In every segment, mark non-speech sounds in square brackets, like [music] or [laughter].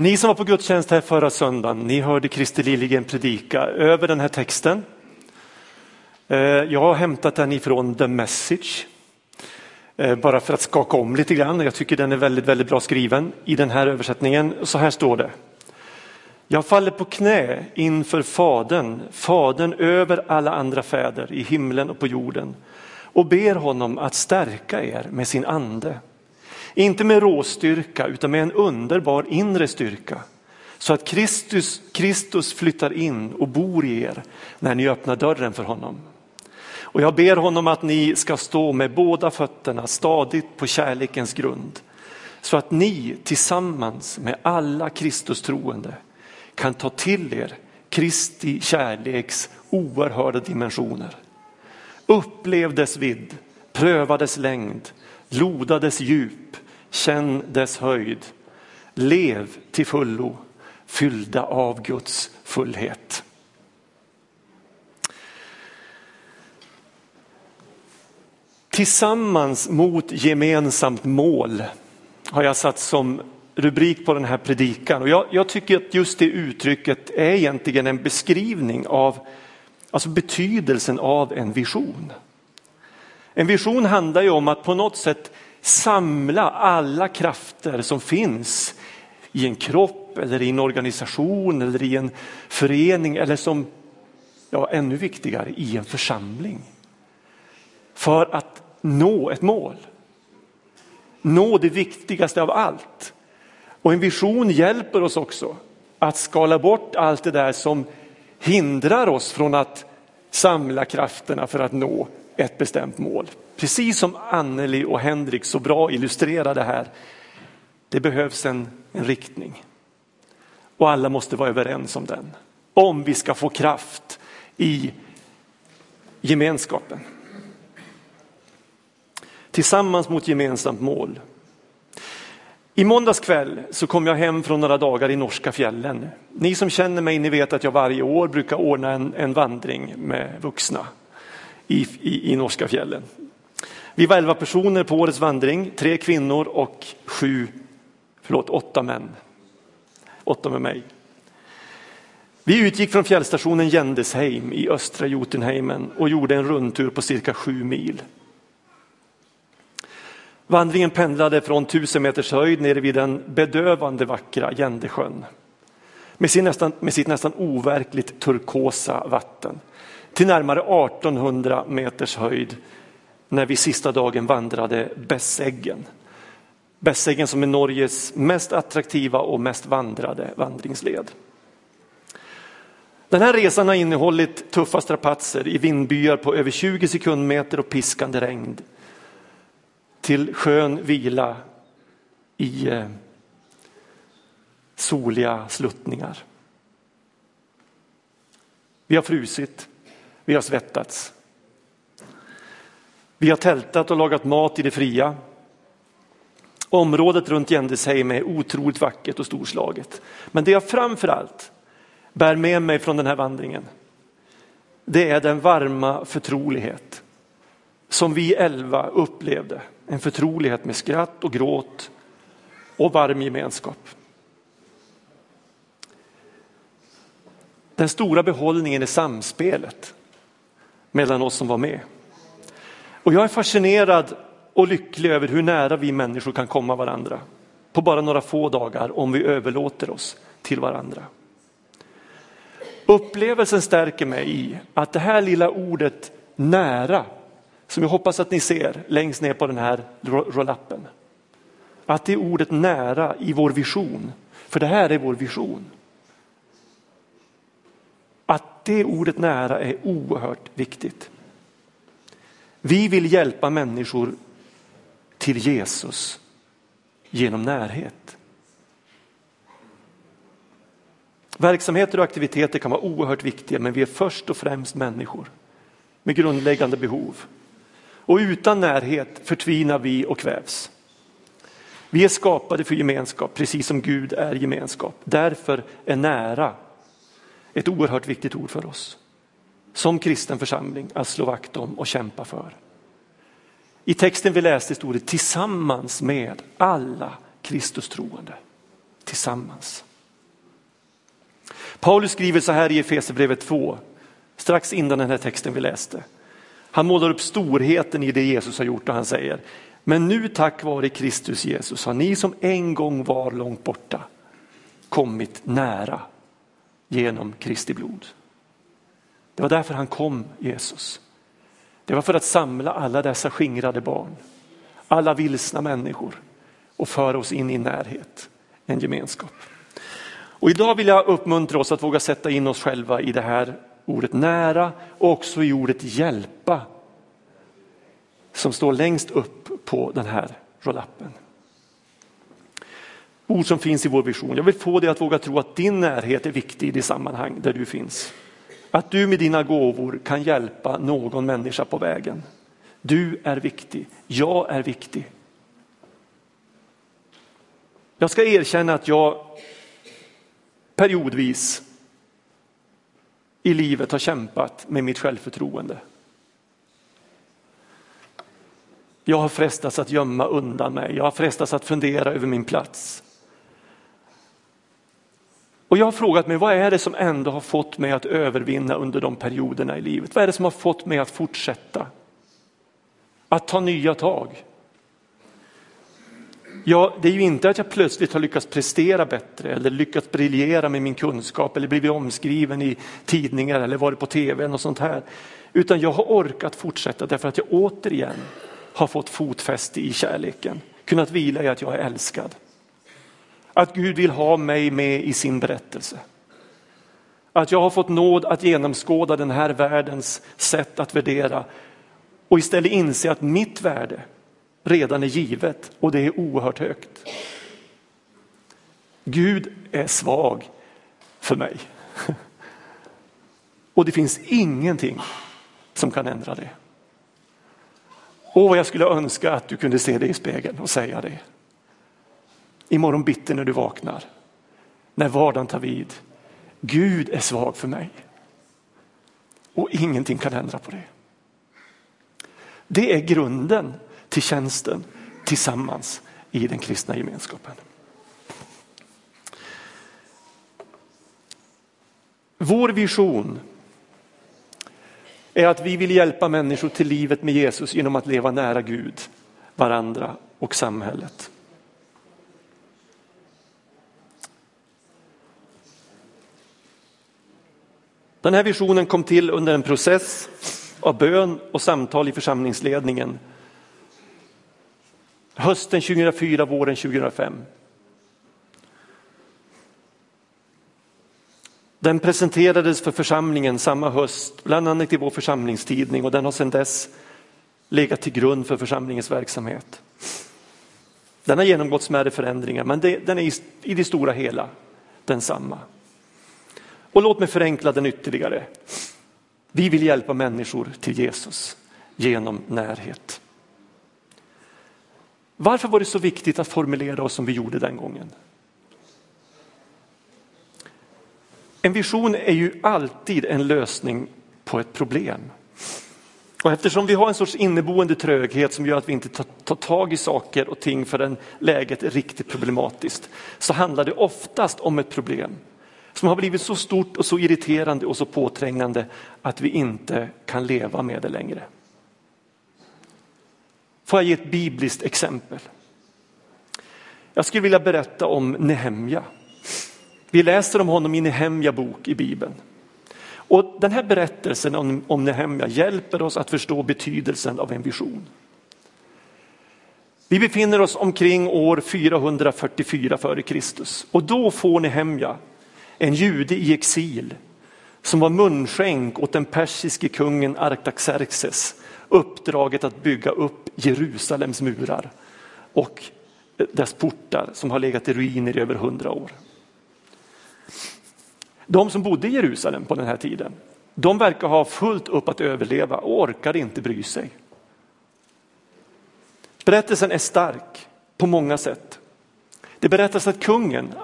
Ni som var på gudstjänst här förra söndagen, ni hörde Christer Liljegren predika över den här texten. Eh, jag har hämtat den ifrån The Message, eh, bara för att skaka om lite grann. Jag tycker den är väldigt, väldigt bra skriven i den här översättningen. Så här står det. Jag faller på knä inför Fadern, Fadern över alla andra fäder i himlen och på jorden och ber honom att stärka er med sin ande. Inte med råstyrka utan med en underbar inre styrka så att Kristus, Kristus flyttar in och bor i er när ni öppnar dörren för honom. Och jag ber honom att ni ska stå med båda fötterna stadigt på kärlekens grund så att ni tillsammans med alla Kristus troende kan ta till er Kristi kärleks oerhörda dimensioner. Upplev dess vidd, pröva dess längd, loda dess djup, känn dess höjd. Lev till fullo, fyllda av Guds fullhet. Tillsammans mot gemensamt mål har jag satt som rubrik på den här predikan. Och jag, jag, tycker att just det uttrycket är egentligen en beskrivning av alltså betydelsen av en vision. En vision handlar ju om att på något sätt samla alla krafter som finns i en kropp eller i en organisation eller i en förening eller som, ja ännu viktigare, i en församling. För att nå ett mål. Nå det viktigaste av allt. Och en vision hjälper oss också att skala bort allt det där som hindrar oss från att samla krafterna för att nå ett bestämt mål. Precis som Anneli och Henrik så bra illustrerade här. Det behövs en, en riktning och alla måste vara överens om den. Om vi ska få kraft i gemenskapen. Tillsammans mot gemensamt mål. I måndags kväll så kom jag hem från några dagar i norska fjällen. Ni som känner mig ni vet att jag varje år brukar ordna en, en vandring med vuxna i, i, i norska fjällen. Vi var elva personer på årets vandring, tre kvinnor och sju, förlåt, åtta män. Åtta med mig. Vi utgick från fjällstationen Jändesheim i östra Jotunheimen och gjorde en rundtur på cirka sju mil. Vandringen pendlade från tusen meters höjd nere vid den bedövande vackra Jändesjön med, sin nästan, med sitt nästan overkligt turkosa vatten till närmare 1800 meters höjd när vi sista dagen vandrade Besseggen. Besseggen som är Norges mest attraktiva och mest vandrade vandringsled. Den här resan har innehållit tuffa strapatser i vindbyar på över 20 sekundmeter och piskande regn till skön vila i eh, soliga sluttningar. Vi har frusit, vi har svettats. Vi har tältat och lagat mat i det fria. Området runt Jändesheim är otroligt vackert och storslaget. Men det jag framför allt bär med mig från den här vandringen, det är den varma förtrolighet som vi elva upplevde en förtrolighet med skratt och gråt och varm gemenskap. Den stora behållningen är samspelet mellan oss som var med. Och jag är fascinerad och lycklig över hur nära vi människor kan komma varandra på bara några få dagar om vi överlåter oss till varandra. Upplevelsen stärker mig i att det här lilla ordet nära som jag hoppas att ni ser längst ner på den här rollappen. Att det är ordet nära i vår vision, för det här är vår vision. Det ordet nära är oerhört viktigt. Vi vill hjälpa människor till Jesus genom närhet. Verksamheter och aktiviteter kan vara oerhört viktiga men vi är först och främst människor med grundläggande behov. Och utan närhet förtvinar vi och kvävs. Vi är skapade för gemenskap, precis som Gud är gemenskap. Därför är nära ett oerhört viktigt ord för oss. Som kristen församling att slå vakt om och kämpa för. I texten vi läste stod det tillsammans med alla Kristus troende. Tillsammans. Paulus skriver så här i Efesierbrevet 2, strax innan den här texten vi läste. Han målar upp storheten i det Jesus har gjort och han säger, men nu tack vare Kristus Jesus har ni som en gång var långt borta kommit nära genom Kristi blod. Det var därför han kom, Jesus. Det var för att samla alla dessa skingrade barn, alla vilsna människor och föra oss in i närhet, en gemenskap. Och idag vill jag uppmuntra oss att våga sätta in oss själva i det här ordet nära och också i ordet hjälpa som står längst upp på den här rollappen. Ord som finns i vår vision. Jag vill få dig att våga tro att din närhet är viktig i det sammanhang där du finns. Att du med dina gåvor kan hjälpa någon människa på vägen. Du är viktig, jag är viktig. Jag ska erkänna att jag periodvis i livet har kämpat med mitt självförtroende. Jag har frestats att gömma undan mig, jag har frestats att fundera över min plats. Och jag har frågat mig, vad är det som ändå har fått mig att övervinna under de perioderna i livet? Vad är det som har fått mig att fortsätta? Att ta nya tag? Ja, det är ju inte att jag plötsligt har lyckats prestera bättre eller lyckats briljera med min kunskap eller blivit omskriven i tidningar eller varit på tv och sånt här. Utan jag har orkat fortsätta därför att jag återigen har fått fotfäste i kärleken, kunnat vila i att jag är älskad. Att Gud vill ha mig med i sin berättelse. Att jag har fått nåd att genomskåda den här världens sätt att värdera och istället inse att mitt värde redan är givet och det är oerhört högt. Gud är svag för mig. [laughs] Och det finns ingenting som kan ändra det. Och vad jag skulle önska att du kunde se det i spegeln och säga det. Imorgon bitti när du vaknar, när vardagen tar vid. Gud är svag för mig. Och ingenting kan ändra på det. Det är grunden till tjänsten tillsammans i den kristna gemenskapen. Vår vision är att vi vill hjälpa människor till livet med Jesus genom att leva nära Gud, varandra och samhället. Den här visionen kom till under en process av bön och samtal i församlingsledningen hösten 2004, våren 2005. Den presenterades för församlingen samma höst, bland annat i vår församlingstidning och den har sedan dess legat till grund för församlingens verksamhet. Den har genomgått smärre förändringar men det, den är i, det stora hela densamma. Och låt mig förenkla den ytterligare. Vi vill hjälpa människor till Jesus genom närhet. Varför var det så viktigt att formulera oss som vi gjorde den gången? En vision är ju alltid en lösning på ett problem. Och eftersom vi har en sorts inneboende tröghet som gör att vi inte tar, tag i saker och ting förrän läget är riktigt problematiskt så handlar det oftast om ett problem som har blivit så stort och så irriterande och så påträngande att vi inte kan leva med det längre. Får jag ge ett bibliskt exempel? Jag skulle vilja berätta om Nehemja. Vi läser om honom i Nehemja bok i Bibeln. Och den här berättelsen om, om Nehemja hjälper oss att förstå betydelsen av en vision. Vi befinner oss omkring år 444 f.Kr. och då får Nehemja, en jude i exil, som var munskänk åt den persiske kungen Artaxerxes, uppdraget att bygga upp Jerusalems murar och dess portar som har legat i ruiner i över hundra år. De som bodde i Jerusalem på den här tiden, de verkar ha fullt upp att överleva och orkar inte bry sig. Berättelsen är stark på många sätt. Det berättas att kungen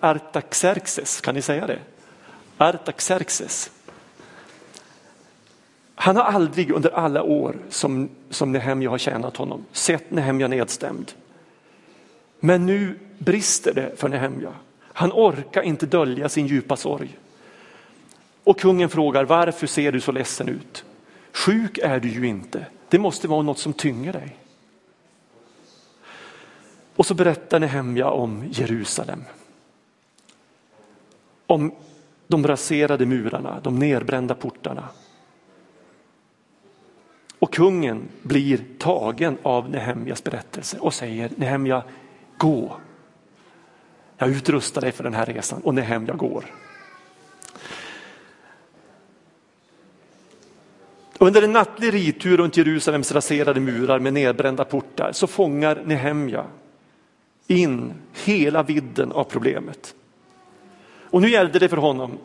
Artaxerxes, kan ni säga det? Artaxerxes han har aldrig under alla år som, som Nehemja har tjänat honom sett Nehemja nedstämd. Men nu brister det för Nehemja. Han orkar inte dölja sin djupa sorg. Och kungen frågar varför ser du så ledsen ut? Sjuk är du ju inte. Det måste vara något som tynger dig. Och så berättar Nehemja om Jerusalem. Om de raserade murarna, de nerbrända portarna. Och kungen blir tagen av Nehemjas berättelse och säger Nehemja, gå. Jag utrustar dig för den här resan och Nehemja går. Under en nattlig ritur runt Jerusalems raserade murar med nedbrända portar så fångar Nehemja in hela vidden av problemet. Och nu gällde det för honom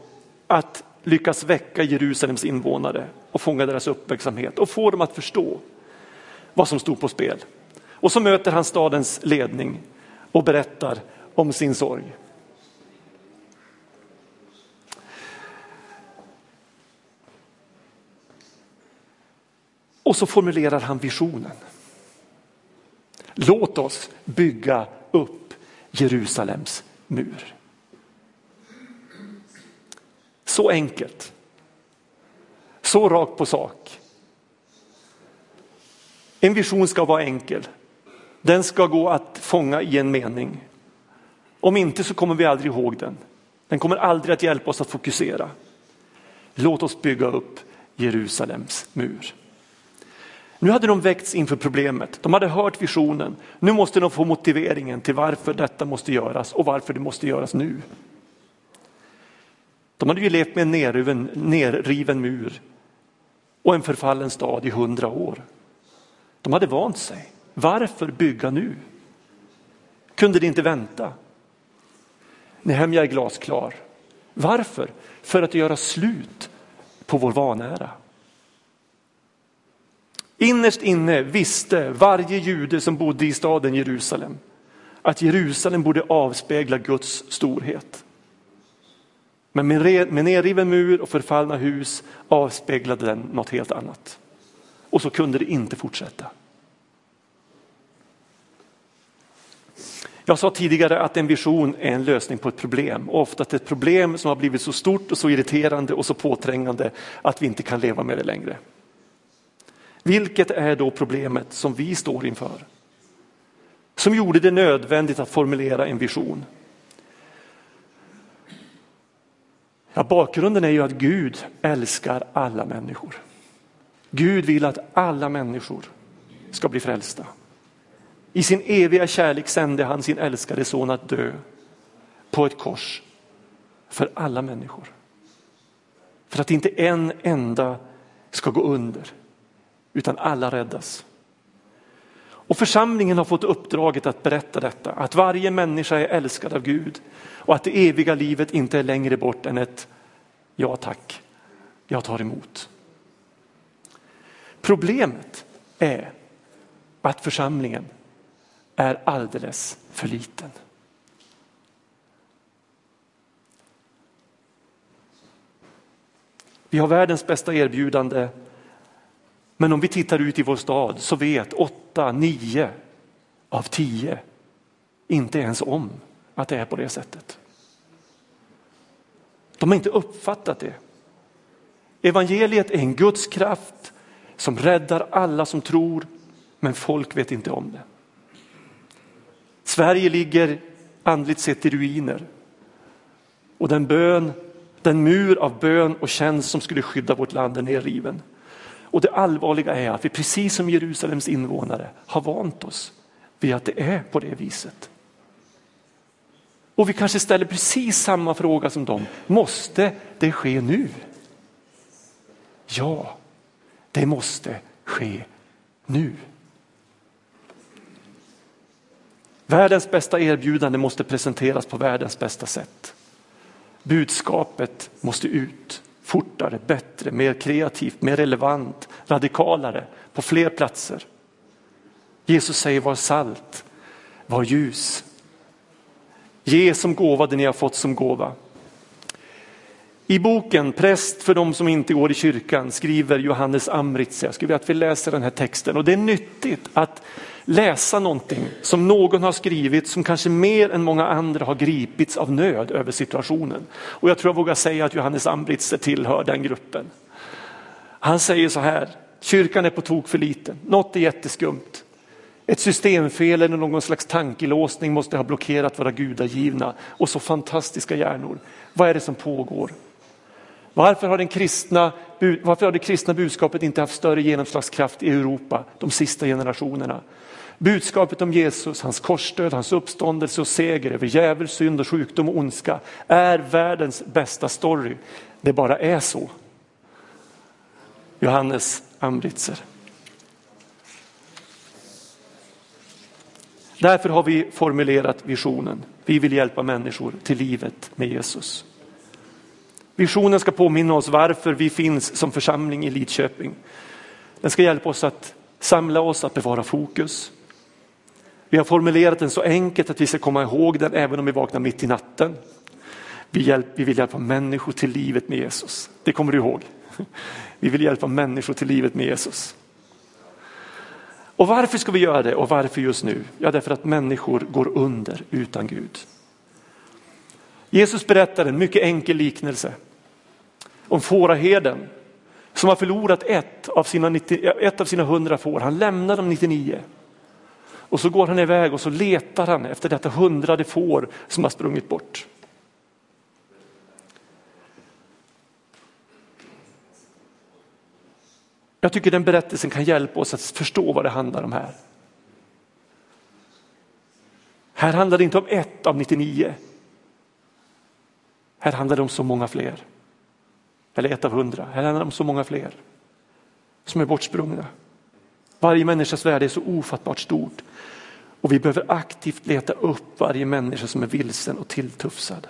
att lyckas väcka Jerusalems invånare och fånga deras uppmärksamhet och få dem att förstå vad som stod på spel. Och så möter han stadens ledning och berättar om sin sorg. Och så formulerar han visionen. Låt oss bygga upp Jerusalems mur. Så enkelt. Så rakt på sak. En vision ska vara enkel. Den ska gå att fånga i en mening. Om inte så kommer vi aldrig ihåg den. Den kommer aldrig att hjälpa oss att fokusera. Låt oss bygga upp Jerusalems mur. Nu hade de väckts inför problemet. De hade hört visionen. Nu måste de få motiveringen till varför detta måste göras och varför det måste göras nu. De hade ju levt med en nerriven, nerriven mur och en förfallen stad i hundra år. De hade vant sig. Varför bygga nu? Kunde det inte vänta? Nehemja är glasklar. Varför? För att göra slut på vår vanära. Innerst inne visste varje jude som bodde i staden Jerusalem att Jerusalem borde avspegla Guds storhet. Men med nedriven mur och förfallna hus avspeglade den något helt annat. Och så kunde det inte fortsätta. Jag sa tidigare att en vision är en lösning på ett problem och ofta ett problem som har blivit så stort och så irriterande och så påträngande att vi inte kan leva med det längre. Vilket är då problemet som vi står inför? Som gjorde det nödvändigt att formulera en vision. Ja, bakgrunden är ju att Gud älskar alla människor. Gud vill att alla människor ska bli frälsta. I sin eviga kärlek sände han sin älskade son att dö på ett kors för alla människor. För att inte en enda ska gå under utan alla räddas. Och församlingen har fått uppdraget att berätta detta, att varje människa är älskad av Gud och att det eviga livet inte är längre bort än ett ja tack, jag tar emot. Problemet är att församlingen är alldeles för liten. Vi har världens bästa erbjudande men om vi tittar ut i vår stad så vet åtta, nio av tio inte ens om att det är på det sättet. De har inte uppfattat det. Evangeliet är en Guds kraft som räddar alla som tror, men folk vet inte om det. Sverige ligger andligt sett i ruiner. Och den bön, den mur av bön och tjänst som skulle skydda vårt land är nerriven. Och det allvarliga är att vi precis som Jerusalems invånare har vant oss vid att det är på det viset. Och vi kanske ställer precis samma fråga som dem. Måste det ske nu? Ja, det måste ske nu. Världens bästa erbjudande måste presenteras på världens bästa sätt. Budskapet måste ut fortare, bättre, mer kreativt, mer relevant, radikalare på fler platser. Jesus säger var salt, var ljus. Ge som gåva det ni har fått som gåva. I boken Präst för de som inte går i kyrkan skriver Johannes Amritz, jag skulle vilja att vi läser den här texten och det är nyttigt att läsa någonting som någon har skrivit som kanske mer än många andra har gripits av nöd över situationen. Och jag tror jag vågar säga att Johannes Ambritzer tillhör den gruppen. Han säger så här, kyrkan är på tok för liten, något är jätteskumt. Ett systemfel eller någon slags tankelåsning måste ha blockerat våra gudagivna och så fantastiska hjärnor. Vad är det som pågår? Varför har, den kristna, varför har det kristna budskapet inte haft större genomslagskraft i Europa de sista generationerna? Budskapet om Jesus, hans korsdöd, hans uppståndelse och seger över djävul, synd och sjukdom och ondska är världens bästa story. Det bara är så. Johannes Amritzer. Därför har vi formulerat visionen. Vi vill hjälpa människor till livet med Jesus. Visionen ska påminna oss varför vi finns som församling i Lidköping. Den ska hjälpa oss att samla oss, att bevara fokus. Vi har formulerat den så enkelt att vi ska komma ihåg den även om vi vaknar mitt i natten. Vi, hjälp, vi vill hjälpa människor till livet med Jesus. Det kommer du ihåg. Vi vill hjälpa människor till livet med Jesus. Och varför ska vi göra det och varför just nu? Ja, därför att människor går under utan Gud. Jesus berättar en mycket enkel liknelse om fåraherden som har förlorat ett av sina, 90, ett av sina 100 får. Han lämnar de 99 och så går han iväg och så letar han efter detta hundrade får som har sprungit bort. Jag tycker den berättelsen kan hjälpa oss att förstå vad det handlar om här. Här handlar det inte om ett av 99. Här handlar det om så många fler. Eller ett av hundra. Här handlar det om så många fler som är bortsprungna. Varje människas värde är så ofattbart stort och vi behöver aktivt leta upp varje människa som är vilsen och tilltufsad.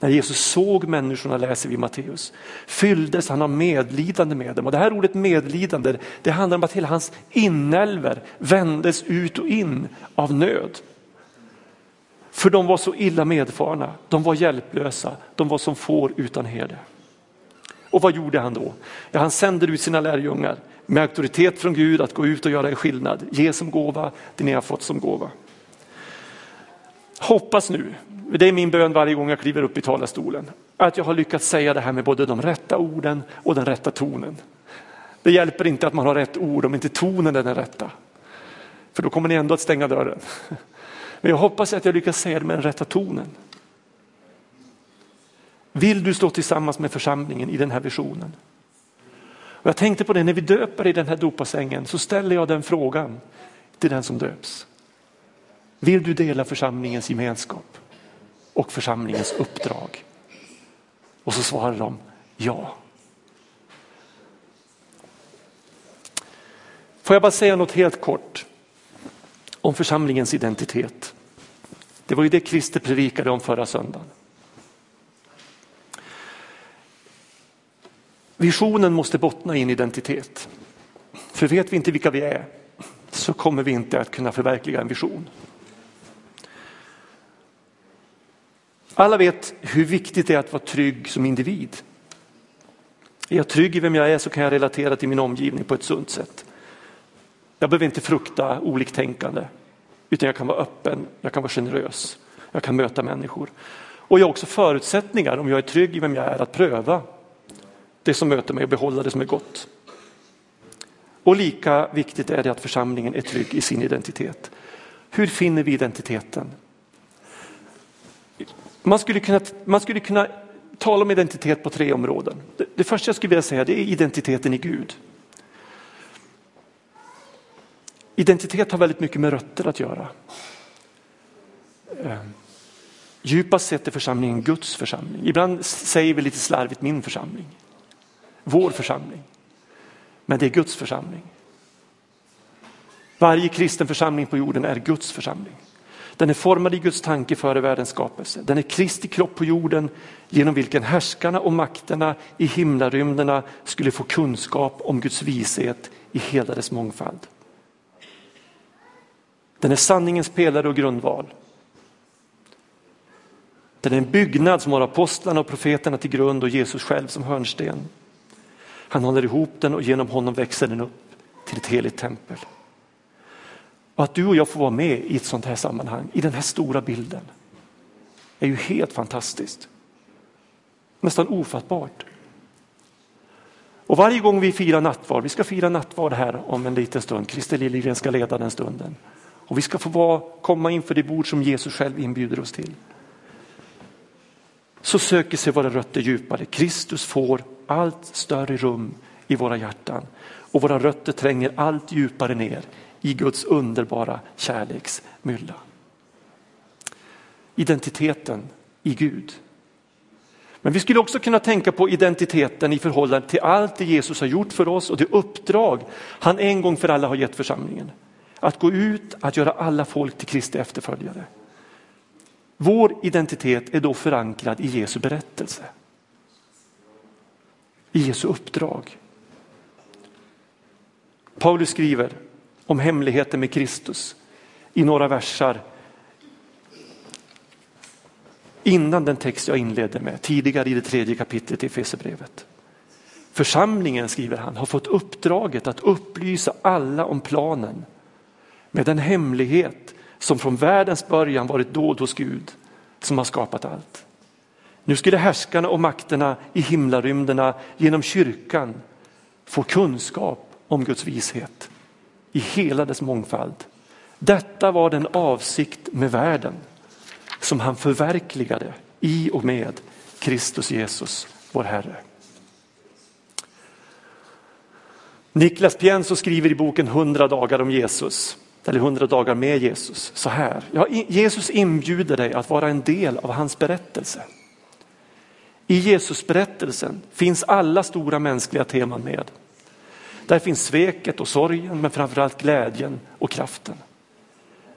När Jesus såg människorna, läser vi Matteus, fylldes han av medlidande med dem. Och det här ordet medlidande, det handlar om att hela hans inälver vändes ut och in av nöd. För de var så illa medfarna, de var hjälplösa, de var som får utan herde. Och vad gjorde han då? Ja, han sände ut sina lärjungar med auktoritet från Gud att gå ut och göra en skillnad. Ge som gåva det ni har fått som gåva. Hoppas nu, det är min bön varje gång jag kliver upp i talarstolen, att jag har lyckats säga det här med både de rätta orden och den rätta tonen. Det hjälper inte att man har rätt ord om inte tonen är den rätta. För då kommer ni ändå att stänga dörren. Men jag hoppas att jag lyckas säga det med den rätta tonen. Vill du stå tillsammans med församlingen i den här visionen? Och jag tänkte på det när vi döper i den här dopasängen så ställer jag den frågan till den som döps. Vill du dela församlingens gemenskap och församlingens uppdrag? Och så svarar de ja. Får jag bara säga något helt kort om församlingens identitet. Det var ju det Christer predikade om förra söndagen. Visionen måste bottna i en identitet. För vet vi inte vilka vi är så kommer vi inte att kunna förverkliga en vision. Alla vet hur viktigt det är att vara trygg som individ. Är jag trygg i vem jag är så kan jag relatera till min omgivning på ett sunt sätt. Jag behöver inte frukta oliktänkande utan jag kan vara öppen, jag kan vara generös, jag kan möta människor. Och jag har också förutsättningar om jag är trygg i vem jag är att pröva det som möter mig och behålla det som är gott. Och lika viktigt är det att församlingen är trygg i sin identitet. Hur finner vi identiteten? Man skulle kunna, man skulle kunna tala om identitet på tre områden. Det, det första jag skulle vilja säga det är identiteten i Gud. Identitet har väldigt mycket med rötter att göra. Eh, djupast sett är församlingen Guds församling. Ibland säger vi lite slarvigt min församling vår församling. Men det är Guds församling. Varje kristen församling på jorden är Guds församling. Den är formad i Guds tanke före världens skapelse. Den är Kristi kropp på jorden genom vilken härskarna och makterna i himlarymderna skulle få kunskap om Guds vishet i hela dess mångfald. Den är sanningens pelare och grundval. Den är en byggnad som har apostlarna och profeterna till grund och Jesus själv som hörnsten. Han håller ihop den och genom honom växer den upp till ett heligt tempel. Och att du och jag får vara med i ett sånt här sammanhang, i den här stora bilden, är ju helt fantastiskt. Nästan ofattbart. Och varje gång vi firar nattvard, vi ska fira nattvard här om en liten stund, Christer Liljegren ska leda den stunden. Och vi ska få vara, komma inför det bord som Jesus själv inbjuder oss till. Så söker sig våra rötter djupare. Kristus får allt större rum i våra hjärtan och våra rötter tränger allt djupare ner i Guds underbara kärleksmylla. Identiteten i Gud. Men vi skulle också kunna tänka på identiteten i förhållande till allt det Jesus har gjort för oss och det uppdrag han en gång för alla har gett församlingen. Att gå ut, att göra alla folk till Kristi efterföljare. Vår identitet är då förankrad i Jesu berättelse. I Jesu uppdrag. Paulus skriver om hemligheten med Kristus i några versar innan den text jag inledde med, tidigare i det tredje kapitlet i Efesierbrevet. Församlingen, skriver han, har fått uppdraget att upplysa alla om planen med den hemlighet som från världens början varit dold hos Gud som har skapat allt. Nu skulle härskarna och makterna i himlarymderna genom kyrkan få kunskap om Guds vishet i hela dess mångfald. Detta var den avsikt med världen som han förverkligade i och med Kristus Jesus, vår Herre. Niklas Pienso skriver i boken 100 dagar om Jesus, eller 100 dagar med Jesus, så här. Ja, Jesus inbjuder dig att vara en del av hans berättelse. I Jesusberättelsen finns alla stora mänskliga teman med. Där finns sveket och sorgen men framförallt glädjen och kraften.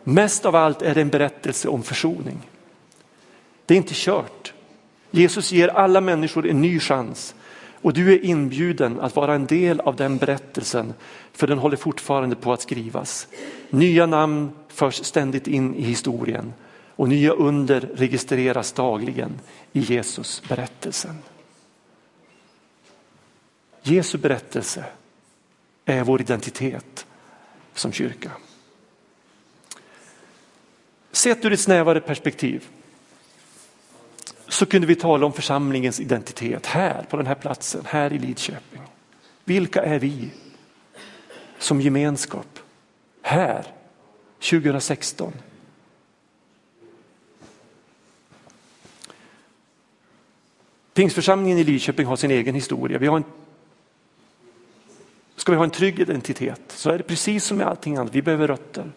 Mest av allt är det en berättelse om försoning. Det är inte kört. Jesus ger alla människor en ny chans och du är inbjuden att vara en del av den berättelsen för den håller fortfarande på att skrivas. Nya namn förs ständigt in i historien och nya under registreras dagligen i Jesus berättelsen. Jesu berättelse är vår identitet som kyrka. Sett ur ett snävare perspektiv så kunde vi tala om församlingens identitet här på den här platsen, här i Lidköping. Vilka är vi som gemenskap här 2016? Pingstförsamlingen i Lidköping har sin egen historia. Vi har en, ska vi ha en trygg identitet så är det precis som med allting annat, vi behöver rötter.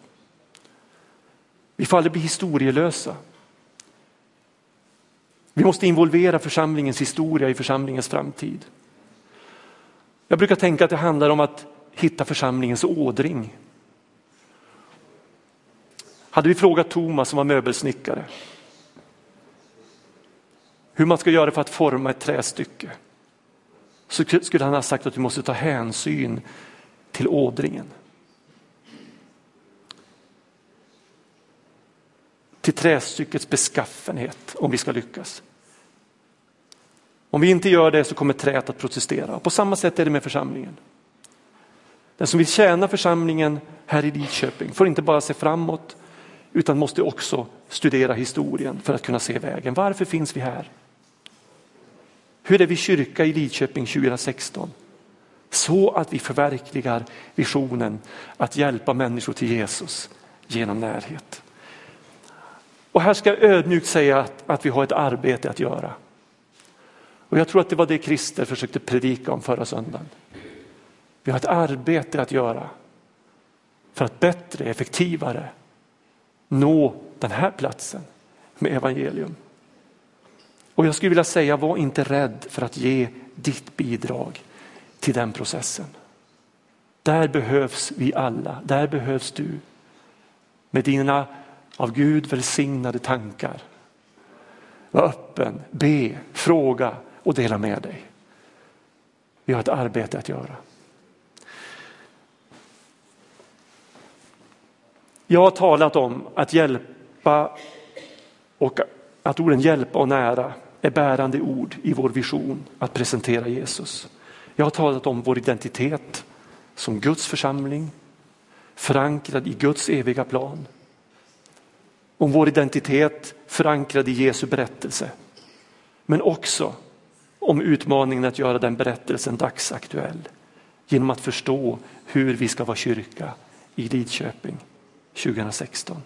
Vi får aldrig bli historielösa. Vi måste involvera församlingens historia i församlingens framtid. Jag brukar tänka att det handlar om att hitta församlingens ådring. Hade vi frågat Thomas som var möbelsnickare hur man ska göra för att forma ett trästycke så skulle han ha sagt att du måste ta hänsyn till ådringen. Till trästyckets beskaffenhet om vi ska lyckas. Om vi inte gör det så kommer träet att protestera. på samma sätt är det med församlingen. Den som vill tjäna församlingen här i Lidköping får inte bara se framåt utan måste också studera historien för att kunna se vägen. Varför finns vi här? Hur är vi kyrka i Lidköping 2016? Så att vi förverkligar visionen att hjälpa människor till Jesus genom närhet. Och här ska jag ödmjukt säga att, att vi har ett arbete att göra. Och jag tror att det var det Christer försökte predika om förra söndagen. Vi har ett arbete att göra för att bättre, effektivare nå den här platsen med evangelium. Och jag skulle vilja säga, var inte rädd för att ge ditt bidrag till den processen. Där behövs vi alla, där behövs du. Med dina av Gud välsignade tankar. Var öppen, be, fråga, och dela med dig. Vi har ett arbete att göra. Jag har talat om att hjälpa och att orden hjälpa och nära är bärande ord i vår vision att presentera Jesus. Jag har talat om vår identitet som Guds församling, förankrad i Guds eviga plan. Om vår identitet förankrad i Jesu berättelse. Men också om utmaningen att göra den berättelsen dagsaktuell genom att förstå hur vi ska vara kyrka i Lidköping 2016.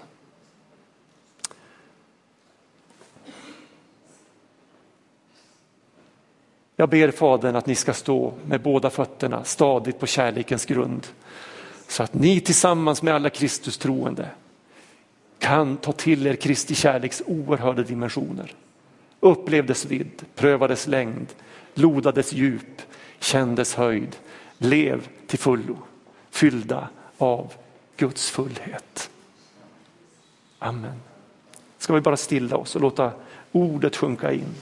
Jag ber Fadern att ni ska stå med båda fötterna stadigt på kärlekens grund. Så att ni tillsammans med alla Kristus troende kan ta till er Kristi kärleks oerhörda dimensioner. Upplev dess vidd, pröva dess längd, loda dess djup, känn dess höjd. Lev till fullo, fyllda av Guds fullhet. Amen. Ska vi bara stilla oss och låta ordet sjunka in.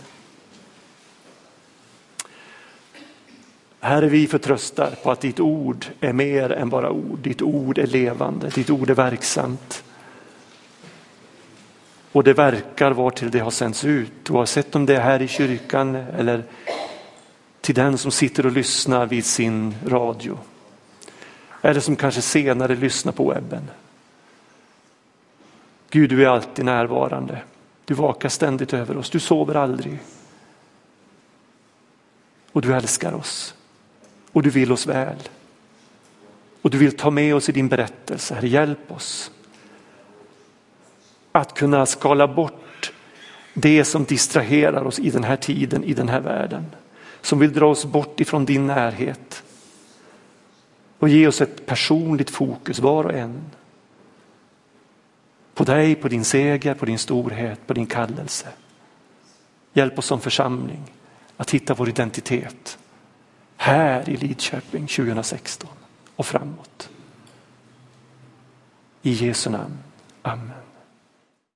Herre, vi förtröstar på att ditt ord är mer än bara ord. Ditt ord är levande, ditt ord är verksamt. Och det verkar var till det har sänts ut, oavsett om det är här i kyrkan eller till den som sitter och lyssnar vid sin radio. Eller som kanske senare lyssnar på webben. Gud, du är alltid närvarande. Du vakar ständigt över oss, du sover aldrig. Och du älskar oss och du vill oss väl. Och du vill ta med oss i din berättelse. Herre, hjälp oss att kunna skala bort det som distraherar oss i den här tiden, i den här världen. Som vill dra oss bort ifrån din närhet. Och ge oss ett personligt fokus var och en. På dig, på din seger, på din storhet, på din kallelse. Hjälp oss som församling att hitta vår identitet här i Lidköping 2016 och framåt. I Jesu namn. Amen.